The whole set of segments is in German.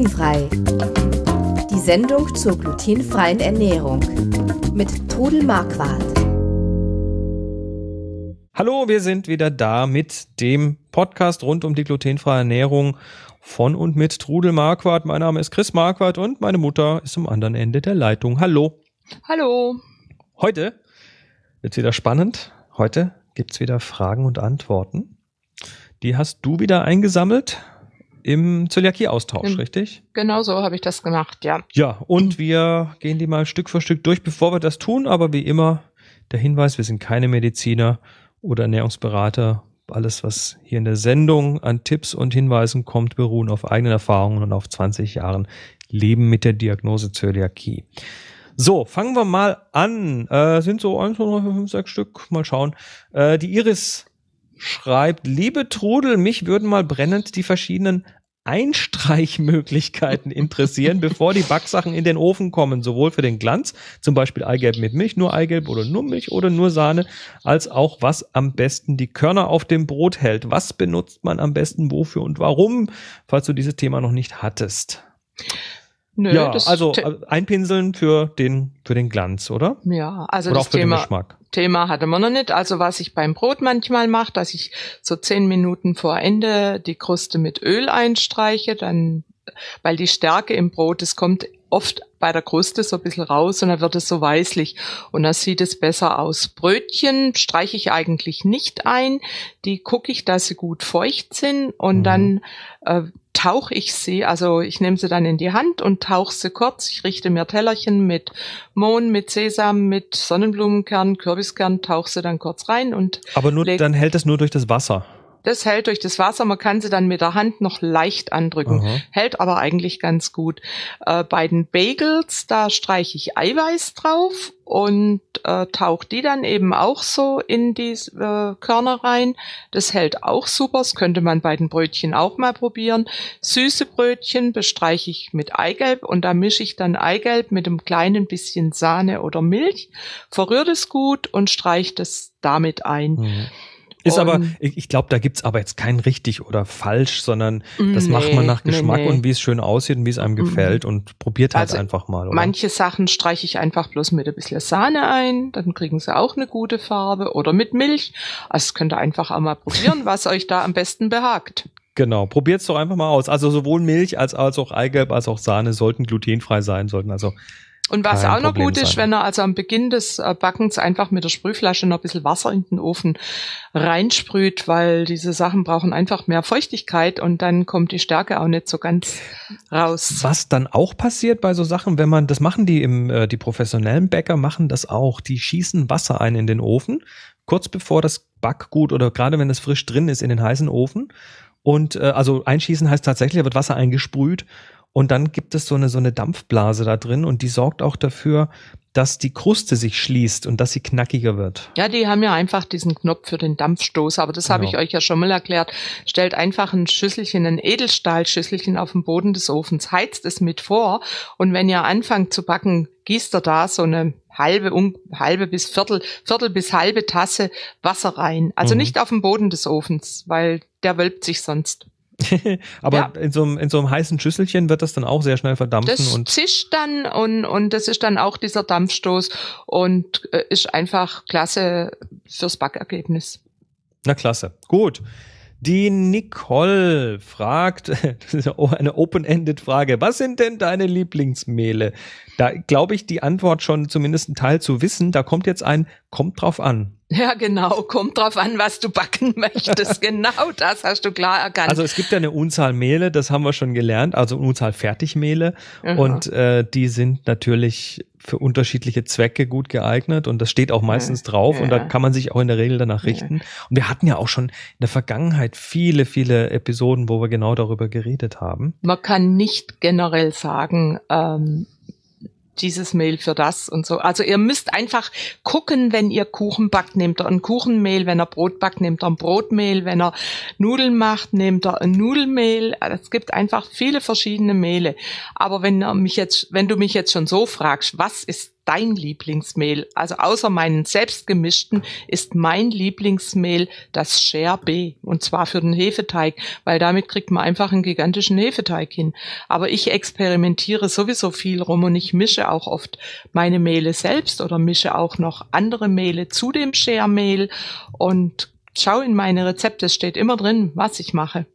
Glutenfrei. Die Sendung zur glutenfreien Ernährung mit Trudel Marquardt. Hallo, wir sind wieder da mit dem Podcast rund um die glutenfreie Ernährung von und mit Trudel Marquardt. Mein Name ist Chris Marquardt und meine Mutter ist am anderen Ende der Leitung. Hallo. Hallo. Heute wird wieder spannend. Heute gibt's wieder Fragen und Antworten. Die hast du wieder eingesammelt im Zöliakie-Austausch, richtig? Genau so habe ich das gemacht, ja. Ja, und wir gehen die mal Stück für Stück durch, bevor wir das tun. Aber wie immer der Hinweis, wir sind keine Mediziner oder Ernährungsberater. Alles, was hier in der Sendung an Tipps und Hinweisen kommt, beruhen auf eigenen Erfahrungen und auf 20 Jahren Leben mit der Diagnose Zöliakie. So, fangen wir mal an. Äh, sind so eins, zwei, drei, fünf, sechs Stück. Mal schauen. Äh, die Iris schreibt, liebe Trudel, mich würden mal brennend die verschiedenen Einstreichmöglichkeiten interessieren, bevor die Backsachen in den Ofen kommen, sowohl für den Glanz, zum Beispiel Eigelb mit Milch, nur Eigelb oder nur Milch oder nur Sahne, als auch was am besten die Körner auf dem Brot hält. Was benutzt man am besten, wofür und warum, falls du dieses Thema noch nicht hattest? Nö, ja, also äh, einpinseln für den für den Glanz, oder? Ja, also oder das Thema, Thema hatte man noch nicht. Also was ich beim Brot manchmal mache, dass ich so zehn Minuten vor Ende die Kruste mit Öl einstreiche, dann weil die Stärke im Brot, es kommt oft bei der Kruste so ein bisschen raus und dann wird es so weißlich und dann sieht es besser aus. Brötchen streiche ich eigentlich nicht ein, die gucke ich, dass sie gut feucht sind und mhm. dann äh, tauche ich sie, also ich nehme sie dann in die Hand und tauche sie kurz. Ich richte mir Tellerchen mit Mohn, mit Sesam, mit Sonnenblumenkern, Kürbiskern, tauche sie dann kurz rein und. Aber nur, dann hält es nur durch das Wasser. Das hält durch das Wasser. Man kann sie dann mit der Hand noch leicht andrücken. Aha. Hält aber eigentlich ganz gut. Äh, bei den Bagels, da streiche ich Eiweiß drauf und äh, tauche die dann eben auch so in die äh, Körner rein. Das hält auch super. Das könnte man bei den Brötchen auch mal probieren. Süße Brötchen bestreiche ich mit Eigelb und da mische ich dann Eigelb mit einem kleinen bisschen Sahne oder Milch, verrührt es gut und streiche das damit ein. Mhm. Ist und aber, ich, ich glaube, da gibt's aber jetzt kein richtig oder falsch, sondern das nee, macht man nach Geschmack nee, nee. und wie es schön aussieht und wie es einem mhm. gefällt und probiert halt also einfach mal. Oder? Manche Sachen streiche ich einfach bloß mit ein bisschen Sahne ein, dann kriegen sie auch eine gute Farbe oder mit Milch. Also das könnt ihr einfach auch mal probieren, was euch da am besten behagt. Genau, probiert's doch einfach mal aus. Also sowohl Milch als, als auch Eigelb als auch Sahne sollten glutenfrei sein, sollten also und was auch noch gut ist, wenn er also am Beginn des äh, Backens einfach mit der Sprühflasche noch ein bisschen Wasser in den Ofen reinsprüht, weil diese Sachen brauchen einfach mehr Feuchtigkeit und dann kommt die Stärke auch nicht so ganz raus. Was dann auch passiert bei so Sachen, wenn man, das machen die im, äh, die professionellen Bäcker machen das auch, die schießen Wasser ein in den Ofen, kurz bevor das Backgut oder gerade wenn es frisch drin ist in den heißen Ofen. Und äh, also einschießen heißt tatsächlich, da wird Wasser eingesprüht und dann gibt es so eine, so eine Dampfblase da drin und die sorgt auch dafür, dass die Kruste sich schließt und dass sie knackiger wird. Ja, die haben ja einfach diesen Knopf für den Dampfstoß, aber das genau. habe ich euch ja schon mal erklärt. Stellt einfach ein Schüsselchen, ein Edelstahlschüsselchen auf den Boden des Ofens, heizt es mit vor und wenn ihr anfangt zu backen, gießt ihr da so eine halbe, um, halbe bis Viertel, Viertel bis halbe Tasse Wasser rein. Also mhm. nicht auf dem Boden des Ofens, weil der wölbt sich sonst. Aber ja. in, so einem, in so einem heißen Schüsselchen wird das dann auch sehr schnell verdampfen. Das und zischt dann und, und das ist dann auch dieser Dampfstoß und äh, ist einfach klasse fürs Backergebnis. Na klasse. Gut. Die Nicole fragt, das ist eine open-ended Frage, was sind denn deine Lieblingsmehle? Da glaube ich die Antwort schon zumindest ein Teil zu wissen. Da kommt jetzt ein, kommt drauf an. Ja, genau. Kommt drauf an, was du backen möchtest. genau, das hast du klar erkannt. Also es gibt ja eine Unzahl Mehle, das haben wir schon gelernt, also eine Unzahl Fertigmehle. Mhm. Und äh, die sind natürlich für unterschiedliche Zwecke gut geeignet und das steht auch meistens drauf ja. und da kann man sich auch in der Regel danach richten. Ja. Und wir hatten ja auch schon in der Vergangenheit viele, viele Episoden, wo wir genau darüber geredet haben. Man kann nicht generell sagen, ähm, dieses Mehl für das und so. Also ihr müsst einfach gucken, wenn ihr Kuchen backt, nehmt ihr ein Kuchenmehl, wenn er Brot backt, nehmt er ein Brotmehl, wenn er Nudeln macht, nehmt er ein Nudelmehl. Es gibt einfach viele verschiedene Mehle. Aber wenn mich jetzt, wenn du mich jetzt schon so fragst, was ist dein Lieblingsmehl? Also außer meinen selbstgemischten ist mein Lieblingsmehl das Share B und zwar für den Hefeteig, weil damit kriegt man einfach einen gigantischen Hefeteig hin. Aber ich experimentiere sowieso viel rum und ich mische auch oft meine Mehle selbst oder mische auch noch andere Mehle zu dem Share Mehl und schau in meine Rezepte, es steht immer drin, was ich mache.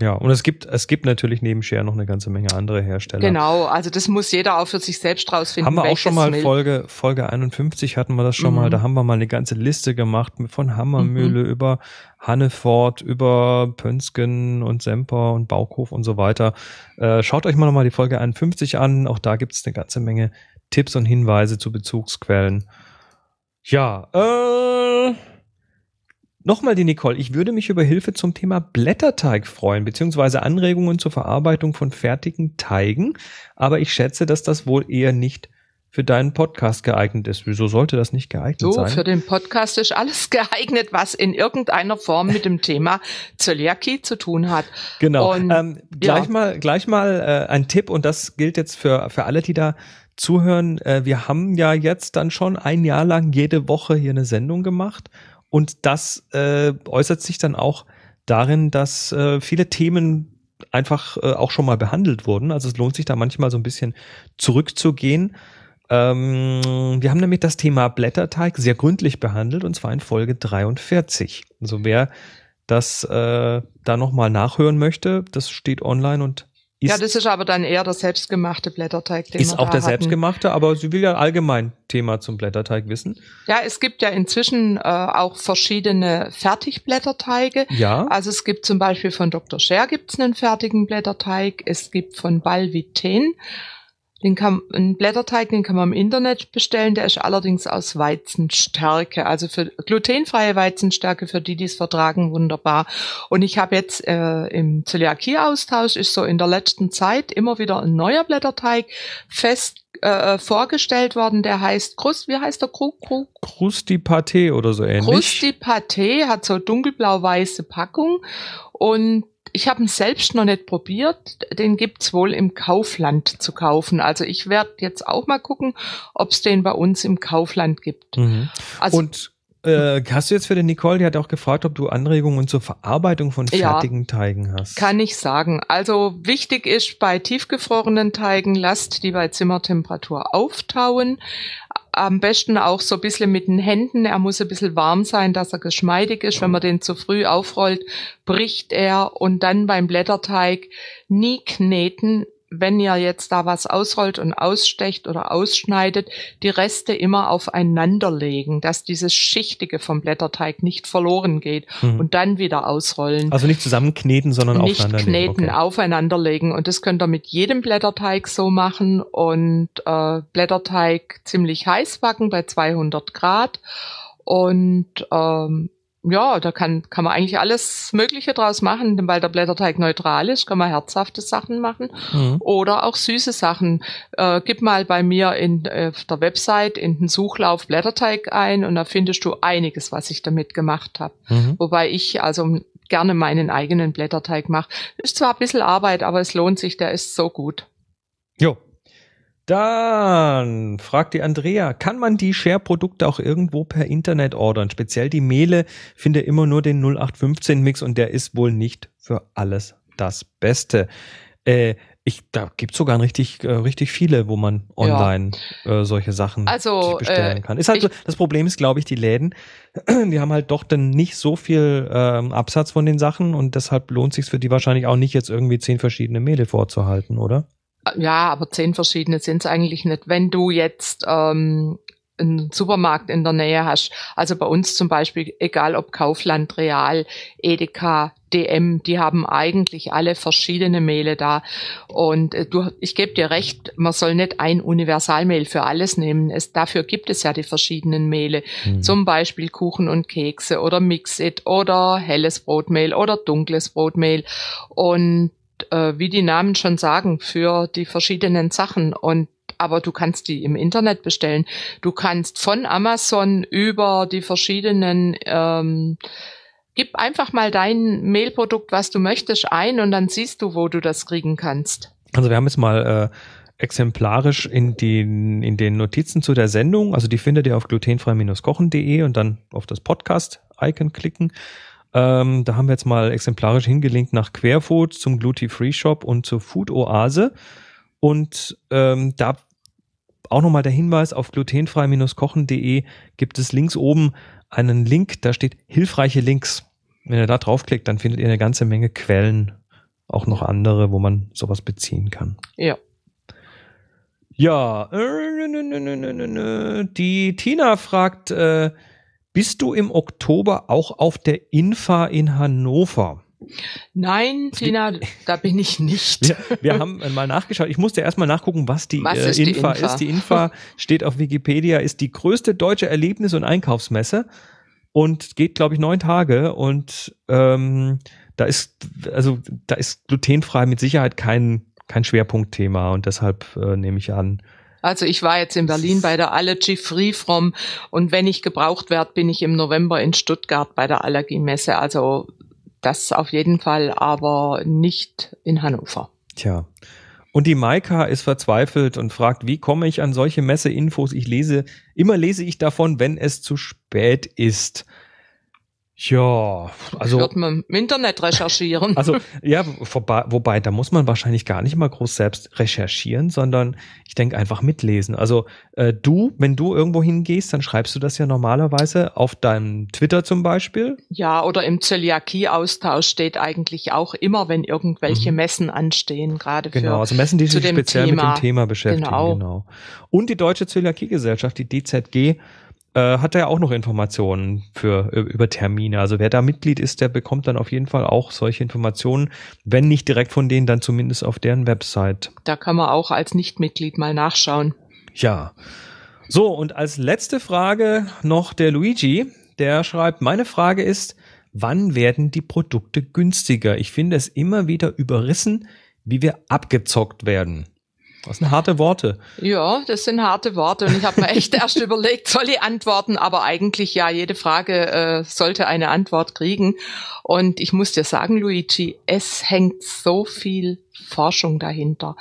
Ja, und es gibt, es gibt natürlich neben Share noch eine ganze Menge andere Hersteller. Genau, also das muss jeder auch für sich selbst rausfinden. Haben wir auch schon mal Folge, Folge 51 hatten wir das schon mhm. mal, da haben wir mal eine ganze Liste gemacht von Hammermühle mhm. über Hanneford, über Pönsken und Semper und Bauhof und so weiter. Äh, schaut euch mal nochmal die Folge 51 an, auch da gibt es eine ganze Menge Tipps und Hinweise zu Bezugsquellen. Ja, äh, Nochmal die Nicole, ich würde mich über Hilfe zum Thema Blätterteig freuen, beziehungsweise Anregungen zur Verarbeitung von fertigen Teigen, aber ich schätze, dass das wohl eher nicht für deinen Podcast geeignet ist. Wieso sollte das nicht geeignet so, sein? So, für den Podcast ist alles geeignet, was in irgendeiner Form mit dem Thema Zöliakie zu tun hat. Genau. Und, ähm, gleich ja. mal, gleich mal äh, ein Tipp und das gilt jetzt für für alle, die da zuhören. Äh, wir haben ja jetzt dann schon ein Jahr lang jede Woche hier eine Sendung gemacht und das äh, äußert sich dann auch darin, dass äh, viele Themen einfach äh, auch schon mal behandelt wurden. Also es lohnt sich da manchmal so ein bisschen zurückzugehen. Ähm, wir haben nämlich das Thema Blätterteig sehr gründlich behandelt und zwar in Folge 43. Also wer das äh, da nochmal nachhören möchte, das steht online und ja, das ist aber dann eher der selbstgemachte Blätterteig. Den ist auch der hatten. selbstgemachte, aber sie will ja allgemein Thema zum Blätterteig wissen. Ja, es gibt ja inzwischen äh, auch verschiedene Fertigblätterteige. Ja. Also es gibt zum Beispiel von Dr. Scher gibt's einen fertigen Blätterteig. Es gibt von Balviten den kann, ein Blätterteig, den kann man im Internet bestellen, der ist allerdings aus Weizenstärke, also für glutenfreie Weizenstärke, für die, die es vertragen, wunderbar. Und ich habe jetzt äh, im Zöliakie-Austausch ist so in der letzten Zeit immer wieder ein neuer Blätterteig fest äh, vorgestellt worden, der heißt Krust, wie heißt der? Kru, Kru? Krusti Pâté oder so ähnlich. Krusti Pâté hat so dunkelblau-weiße Packung und ich habe ihn selbst noch nicht probiert. Den gibt's wohl im Kaufland zu kaufen. Also ich werde jetzt auch mal gucken, ob's den bei uns im Kaufland gibt. Mhm. Also, Und äh, hast du jetzt für den Nicole, die hat auch gefragt, ob du Anregungen zur Verarbeitung von fertigen ja, Teigen hast. Kann ich sagen. Also wichtig ist bei tiefgefrorenen Teigen, lasst die bei Zimmertemperatur auftauen am besten auch so ein bisschen mit den Händen. Er muss ein bisschen warm sein, dass er geschmeidig ist. Wenn man den zu früh aufrollt, bricht er und dann beim Blätterteig nie kneten, wenn ihr jetzt da was ausrollt und ausstecht oder ausschneidet, die Reste immer aufeinander legen, dass dieses Schichtige vom Blätterteig nicht verloren geht mhm. und dann wieder ausrollen. Also nicht zusammenkneten, sondern nicht aufeinander kneten, legen. Okay. aufeinander legen. Und das könnt ihr mit jedem Blätterteig so machen und äh, Blätterteig ziemlich heiß backen bei 200 Grad und ähm, ja, da kann, kann man eigentlich alles Mögliche draus machen, denn weil der Blätterteig neutral ist, kann man herzhafte Sachen machen mhm. oder auch süße Sachen. Äh, gib mal bei mir in äh, der Website in den Suchlauf Blätterteig ein und da findest du einiges, was ich damit gemacht habe. Mhm. Wobei ich also gerne meinen eigenen Blätterteig mache. Ist zwar ein bisschen Arbeit, aber es lohnt sich, der ist so gut. Jo, dann fragt die Andrea, kann man die Share-Produkte auch irgendwo per Internet ordern? Speziell die Mehle finde immer nur den 0815-Mix und der ist wohl nicht für alles das Beste. Äh, ich, da gibt sogar richtig, äh, richtig viele, wo man online ja. äh, solche Sachen also, bestellen äh, kann. Ist halt so, das Problem ist, glaube ich, die Läden, die haben halt doch dann nicht so viel ähm, Absatz von den Sachen und deshalb lohnt sich für die wahrscheinlich auch nicht, jetzt irgendwie zehn verschiedene Mehle vorzuhalten, oder? Ja, aber zehn verschiedene sind es eigentlich nicht. Wenn du jetzt ähm, einen Supermarkt in der Nähe hast, also bei uns zum Beispiel, egal ob Kaufland, Real, Edeka, DM, die haben eigentlich alle verschiedene Mehle da. Und äh, du, ich gebe dir recht, man soll nicht ein Universalmehl für alles nehmen. Es, dafür gibt es ja die verschiedenen Mehle. Mhm. Zum Beispiel Kuchen und Kekse oder Mixit oder helles Brotmehl oder dunkles Brotmehl. Und äh, wie die Namen schon sagen, für die verschiedenen Sachen. Und aber du kannst die im Internet bestellen. Du kannst von Amazon über die verschiedenen ähm, Gib einfach mal dein Mehlprodukt, was du möchtest, ein und dann siehst du, wo du das kriegen kannst. Also wir haben jetzt mal exemplarisch in den, in den Notizen zu der Sendung. Also die findet ihr auf glutenfrei-kochen.de und dann auf das Podcast-Icon klicken. Ähm, da haben wir jetzt mal exemplarisch hingelinkt nach Querfood zum Gluty-Free Shop und zur Food Oase. Und ähm, da auch nochmal der Hinweis auf glutenfrei-kochen.de gibt es links oben einen Link, da steht hilfreiche Links. Wenn ihr da draufklickt, dann findet ihr eine ganze Menge Quellen, auch noch andere, wo man sowas beziehen kann. Ja. Ja, äh, die Tina fragt, äh, bist du im Oktober auch auf der Infa in Hannover? Nein, Tina, da bin ich nicht. Wir, wir haben mal nachgeschaut. Ich musste erstmal nachgucken, was die, was ist, äh, Infa die Infa ist. Die Infa steht auf Wikipedia, ist die größte deutsche Erlebnis- und Einkaufsmesse und geht, glaube ich, neun Tage. Und ähm, da ist, also da ist glutenfrei mit Sicherheit kein kein Schwerpunktthema und deshalb äh, nehme ich an. Also ich war jetzt in Berlin bei der Allergy Free From und wenn ich gebraucht werde, bin ich im November in Stuttgart bei der Allergiemesse. Also das auf jeden Fall, aber nicht in Hannover. Tja. Und die Maika ist verzweifelt und fragt, wie komme ich an solche Messeinfos? Ich lese, immer lese ich davon, wenn es zu spät ist. Ja, also. Wird man im Internet recherchieren. Also, ja, vorbei, wobei, da muss man wahrscheinlich gar nicht mal groß selbst recherchieren, sondern ich denke einfach mitlesen. Also, äh, du, wenn du irgendwo hingehst, dann schreibst du das ja normalerweise auf deinem Twitter zum Beispiel. Ja, oder im Zöliakie-Austausch steht eigentlich auch immer, wenn irgendwelche mhm. Messen anstehen, gerade genau, für. Genau, also Messen, die sich speziell Thema. mit dem Thema beschäftigen, genau. genau. Und die Deutsche Zöliakie-Gesellschaft, die DZG, äh, hat er ja auch noch Informationen für über Termine. Also wer da Mitglied ist, der bekommt dann auf jeden Fall auch solche Informationen, wenn nicht direkt von denen, dann zumindest auf deren Website. Da kann man auch als Nichtmitglied mal nachschauen. Ja. So, und als letzte Frage noch der Luigi, der schreibt, meine Frage ist, wann werden die Produkte günstiger? Ich finde es immer wieder überrissen, wie wir abgezockt werden. Das sind harte Worte. Ja, das sind harte Worte und ich habe mir echt erst überlegt, soll ich antworten, aber eigentlich ja, jede Frage äh, sollte eine Antwort kriegen. Und ich muss dir sagen, Luigi, es hängt so viel Forschung dahinter.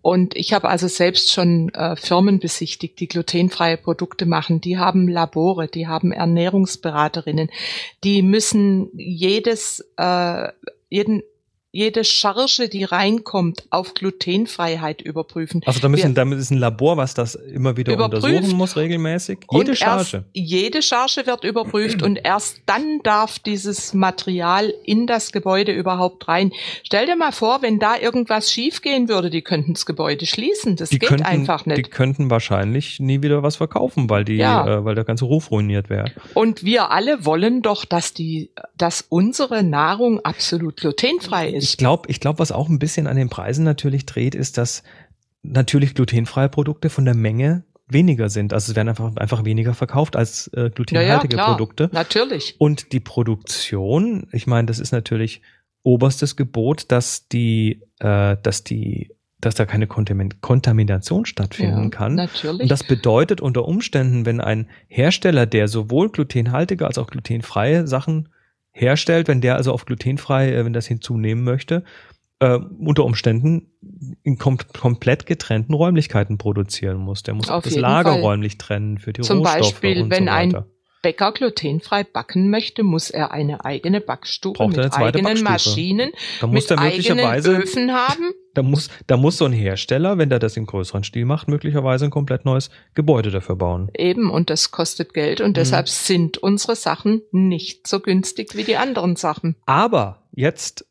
Und ich habe also selbst schon äh, Firmen besichtigt, die glutenfreie Produkte machen. Die haben Labore, die haben Ernährungsberaterinnen, die müssen jedes äh, jeden jede Charge, die reinkommt, auf Glutenfreiheit überprüfen. Also da müssen, damit ist ein Labor, was das immer wieder untersuchen muss regelmäßig. Jede Charge. jede Charge wird überprüft und erst dann darf dieses Material in das Gebäude überhaupt rein. Stell dir mal vor, wenn da irgendwas schiefgehen würde, die könnten das Gebäude schließen. Das die geht könnten, einfach nicht. Die könnten wahrscheinlich nie wieder was verkaufen, weil die, ja. äh, weil der ganze Ruf ruiniert wäre. Und wir alle wollen doch, dass die, dass unsere Nahrung absolut glutenfrei ist. Ich glaube, ich glaube, was auch ein bisschen an den Preisen natürlich dreht, ist, dass natürlich glutenfreie Produkte von der Menge weniger sind. Also es werden einfach, einfach weniger verkauft als äh, glutenhaltige ja, ja, Produkte. Natürlich. Und die Produktion, ich meine, das ist natürlich oberstes Gebot, dass die, äh, dass die dass da keine Kontamination stattfinden ja, kann. Natürlich. Und das bedeutet unter Umständen, wenn ein Hersteller, der sowohl glutenhaltige als auch glutenfreie Sachen herstellt, wenn der also auf glutenfrei, äh, wenn das hinzunehmen möchte, äh, unter Umständen in kom komplett getrennten Räumlichkeiten produzieren muss. Der muss auf das Lager Fall. räumlich trennen für die Zum Rohstoffe Beispiel, und wenn so ein Bäcker glutenfrei backen möchte, muss er eine eigene Backstube Braucht mit eigenen Backstube. Maschinen, mit eigenen Öfen haben. Da muss, da muss so ein Hersteller, wenn der das im größeren Stil macht, möglicherweise ein komplett neues Gebäude dafür bauen. Eben, und das kostet Geld und mhm. deshalb sind unsere Sachen nicht so günstig wie die anderen Sachen. Aber jetzt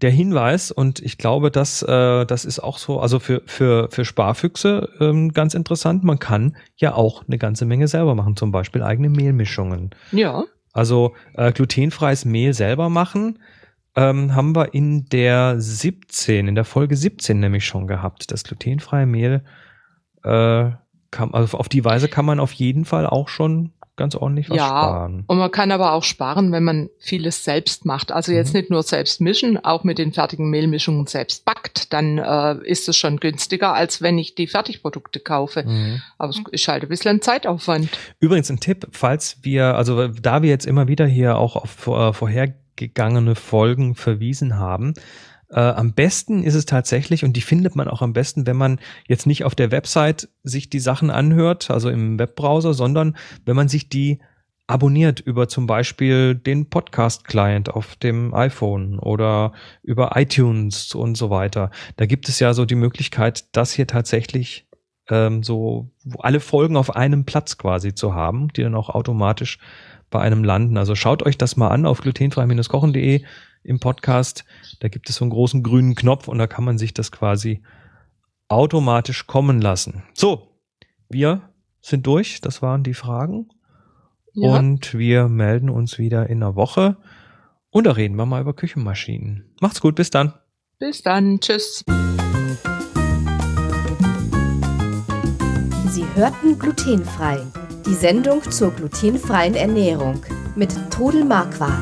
der Hinweis, und ich glaube, dass äh, das ist auch so, also für, für, für Sparfüchse ähm, ganz interessant, man kann ja auch eine ganze Menge selber machen, zum Beispiel eigene Mehlmischungen. Ja. Also äh, glutenfreies Mehl selber machen, ähm, haben wir in der 17, in der Folge 17 nämlich schon gehabt. Das glutenfreie Mehl, äh, kann, also auf die Weise kann man auf jeden Fall auch schon ganz ordentlich was ja, sparen. Und man kann aber auch sparen, wenn man vieles selbst macht. Also jetzt mhm. nicht nur selbst mischen, auch mit den fertigen Mehlmischungen selbst backt, dann äh, ist es schon günstiger, als wenn ich die Fertigprodukte kaufe. Mhm. Aber es ist halt ein bisschen Zeitaufwand. Übrigens ein Tipp, falls wir, also da wir jetzt immer wieder hier auch auf äh, vorhergegangene Folgen verwiesen haben, Äh, am besten ist es tatsächlich, und die findet man auch am besten, wenn man jetzt nicht auf der Website sich die Sachen anhört, also im Webbrowser, sondern wenn man sich die abonniert über zum Beispiel den Podcast-Client auf dem iPhone oder über iTunes und so weiter. Da gibt es ja so die Möglichkeit, das hier tatsächlich ähm, so alle Folgen auf einem Platz quasi zu haben, die dann auch automatisch bei einem landen. Also schaut euch das mal an auf glutenfrei-kochen.de im Podcast. Da gibt es so einen großen grünen Knopf und da kann man sich das quasi automatisch kommen lassen. So, wir sind durch. Das waren die Fragen. Ja. Und wir melden uns wieder in einer Woche. Und da reden wir mal über Küchenmaschinen. Macht's gut, bis dann. Bis dann, tschüss. Sie hörten glutenfrei. Die Sendung zur glutenfreien Ernährung mit Trudel Marquardt.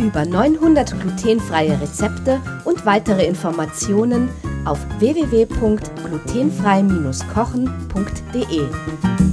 Über 900 glutenfreie Rezepte und weitere Informationen auf www.glutenfrei-kochen.de.